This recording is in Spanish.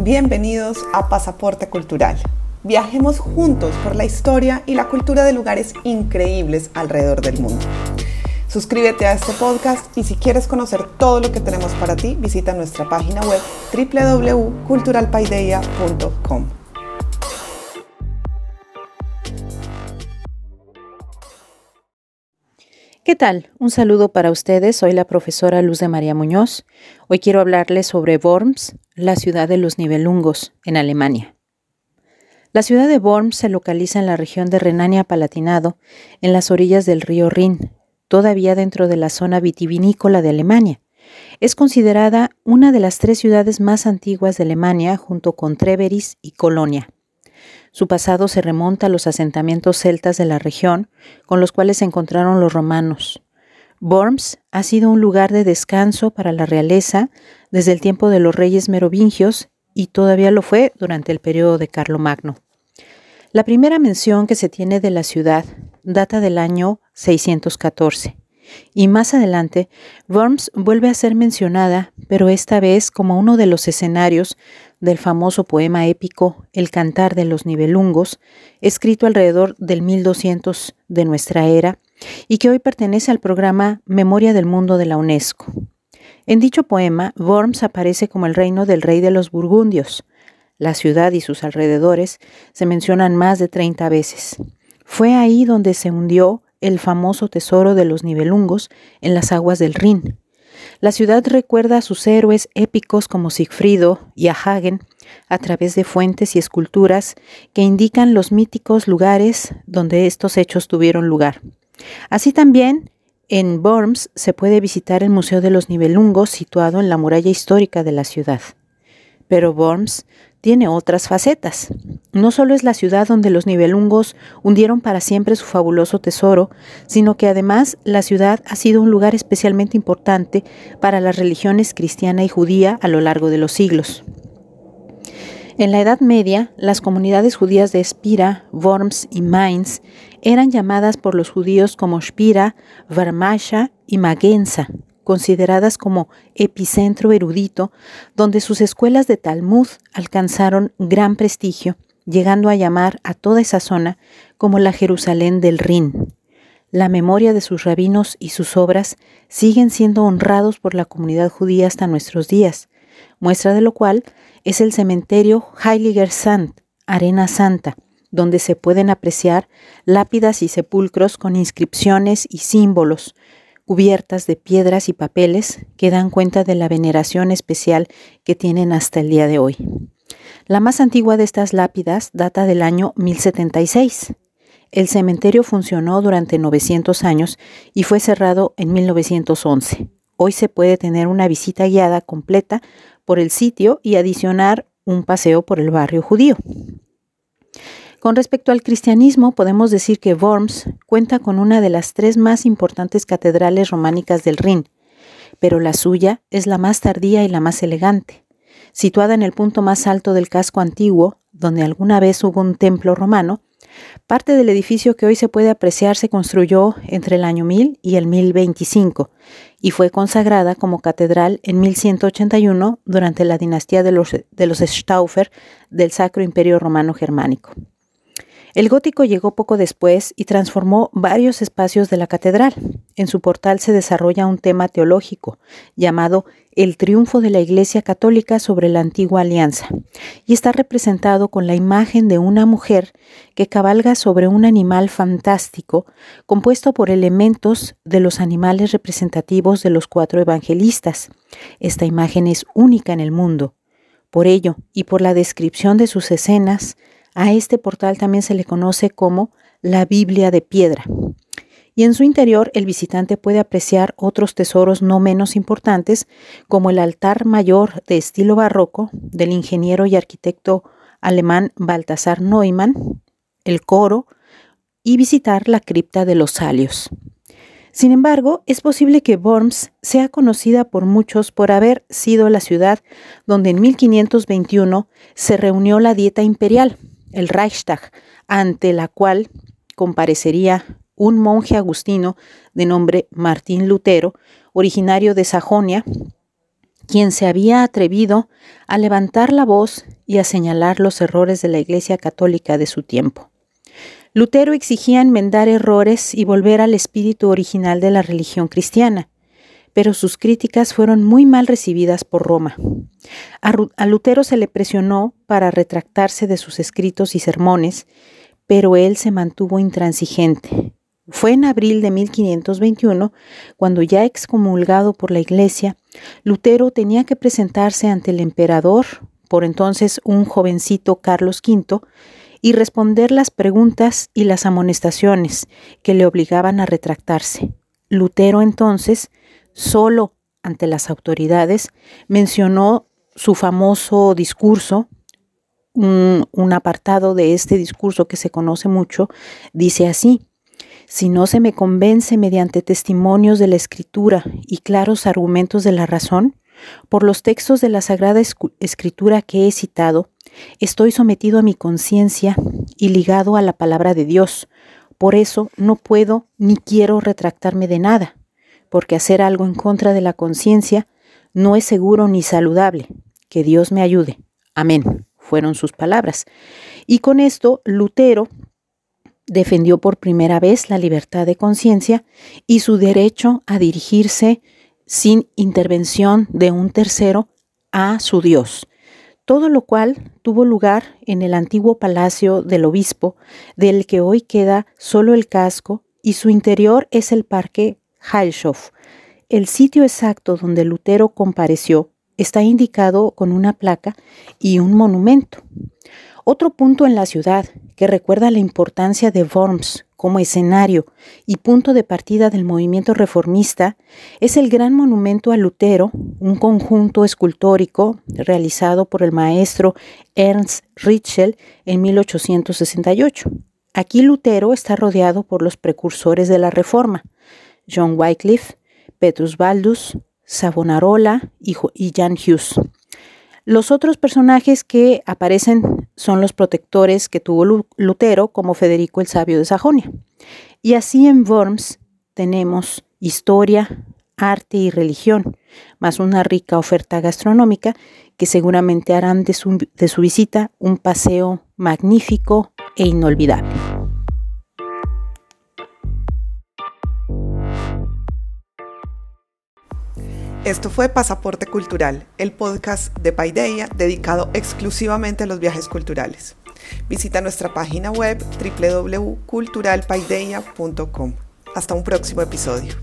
Bienvenidos a Pasaporte Cultural. Viajemos juntos por la historia y la cultura de lugares increíbles alrededor del mundo. Suscríbete a este podcast y si quieres conocer todo lo que tenemos para ti, visita nuestra página web www.culturalpaideia.com. ¿Qué tal? Un saludo para ustedes. Soy la profesora Luz de María Muñoz. Hoy quiero hablarles sobre Worms, la ciudad de los Nibelungos, en Alemania. La ciudad de Worms se localiza en la región de Renania-Palatinado, en las orillas del río Rin, todavía dentro de la zona vitivinícola de Alemania. Es considerada una de las tres ciudades más antiguas de Alemania junto con Treveris y Colonia. Su pasado se remonta a los asentamientos celtas de la región, con los cuales se encontraron los romanos. Worms ha sido un lugar de descanso para la realeza desde el tiempo de los reyes merovingios y todavía lo fue durante el periodo de Carlomagno. La primera mención que se tiene de la ciudad data del año 614. Y más adelante, Worms vuelve a ser mencionada, pero esta vez como uno de los escenarios del famoso poema épico El Cantar de los Nibelungos, escrito alrededor del 1200 de nuestra era y que hoy pertenece al programa Memoria del Mundo de la UNESCO. En dicho poema, Worms aparece como el reino del rey de los burgundios. La ciudad y sus alrededores se mencionan más de 30 veces. Fue ahí donde se hundió el famoso tesoro de los Nibelungos en las aguas del Rin. La ciudad recuerda a sus héroes épicos como Sigfrido y a Hagen a través de fuentes y esculturas que indican los míticos lugares donde estos hechos tuvieron lugar. Así también, en Worms se puede visitar el Museo de los Nibelungos situado en la muralla histórica de la ciudad. Pero Worms tiene otras facetas. No solo es la ciudad donde los nivelungos hundieron para siempre su fabuloso tesoro, sino que además la ciudad ha sido un lugar especialmente importante para las religiones cristiana y judía a lo largo de los siglos. En la Edad Media, las comunidades judías de Spira, Worms y Mainz eran llamadas por los judíos como Spira, Varmasha y Magenza, consideradas como epicentro erudito, donde sus escuelas de Talmud alcanzaron gran prestigio, llegando a llamar a toda esa zona como la Jerusalén del Rin. La memoria de sus rabinos y sus obras siguen siendo honrados por la comunidad judía hasta nuestros días, muestra de lo cual es el cementerio Heiliger Sand, Arena Santa, donde se pueden apreciar lápidas y sepulcros con inscripciones y símbolos, cubiertas de piedras y papeles que dan cuenta de la veneración especial que tienen hasta el día de hoy. La más antigua de estas lápidas data del año 1076. El cementerio funcionó durante 900 años y fue cerrado en 1911. Hoy se puede tener una visita guiada completa por el sitio y adicionar un paseo por el barrio judío. Con respecto al cristianismo, podemos decir que Worms cuenta con una de las tres más importantes catedrales románicas del Rin, pero la suya es la más tardía y la más elegante. Situada en el punto más alto del casco antiguo, donde alguna vez hubo un templo romano, parte del edificio que hoy se puede apreciar se construyó entre el año 1000 y el 1025 y fue consagrada como catedral en 1181 durante la dinastía de los, de los Stauffer del Sacro Imperio Romano Germánico. El gótico llegó poco después y transformó varios espacios de la catedral. En su portal se desarrolla un tema teológico llamado El triunfo de la Iglesia Católica sobre la antigua alianza y está representado con la imagen de una mujer que cabalga sobre un animal fantástico compuesto por elementos de los animales representativos de los cuatro evangelistas. Esta imagen es única en el mundo. Por ello, y por la descripción de sus escenas, a este portal también se le conoce como la Biblia de piedra. Y en su interior el visitante puede apreciar otros tesoros no menos importantes, como el altar mayor de estilo barroco del ingeniero y arquitecto alemán Baltasar Neumann, el coro y visitar la cripta de los Salios. Sin embargo, es posible que Worms sea conocida por muchos por haber sido la ciudad donde en 1521 se reunió la dieta imperial, el Reichstag, ante la cual comparecería un monje agustino de nombre Martín Lutero, originario de Sajonia, quien se había atrevido a levantar la voz y a señalar los errores de la Iglesia Católica de su tiempo. Lutero exigía enmendar errores y volver al espíritu original de la religión cristiana, pero sus críticas fueron muy mal recibidas por Roma. A, Lutero se le presionó para retractarse de sus escritos y sermones, pero él se mantuvo intransigente. Fue en abril de 1521 cuando, ya excomulgado por la Iglesia, Lutero tenía que presentarse ante el emperador, por entonces un jovencito Carlos V, y responder las preguntas y las amonestaciones que le obligaban a retractarse. Lutero entonces, solo ante las autoridades, mencionó su famoso discurso, un, un, apartado de este discurso que se conoce mucho, dice así, si no se me convence mediante testimonios de la escritura y claros argumentos de la razón, por los textos de la Sagrada Escritura que he citado, estoy sometido a mi conciencia y ligado a la palabra de Dios. Por eso no puedo ni quiero retractarme de nada, porque hacer algo en contra de la conciencia no es seguro ni saludable. Que Dios me ayude. Amén. Fueron sus palabras. Y con esto Lutero defendió por primera vez la libertad de conciencia y su derecho a dirigirse sin intervención de un tercero a su Dios, todo lo cual tuvo lugar en el antiguo palacio del obispo, del que hoy queda solo el casco y su interior es el parque Heilshof. El sitio exacto donde Lutero compareció está indicado con una placa y un monumento. Otro punto en la ciudad que recuerda la importancia de Worms como escenario y punto de partida del movimiento reformista es el gran monumento a Lutero, un conjunto escultórico realizado por el maestro Ernst Ritschel en 1868. Aquí Lutero está rodeado por los precursores de la Reforma, John Wycliffe, Petrus Baldus, Savonarola y Jan Hughes. Los otros personajes que aparecen son los protectores que tuvo Lutero, como Federico el Sabio de Sajonia. Y así en Worms tenemos historia, arte y religión, más una rica oferta gastronómica que seguramente harán de su, de su visita un paseo magnífico e inolvidable. Esto fue Pasaporte Cultural, el podcast de Paideia dedicado exclusivamente a los viajes culturales. Visita nuestra página web www.culturalpaideia.com. Hasta un próximo episodio.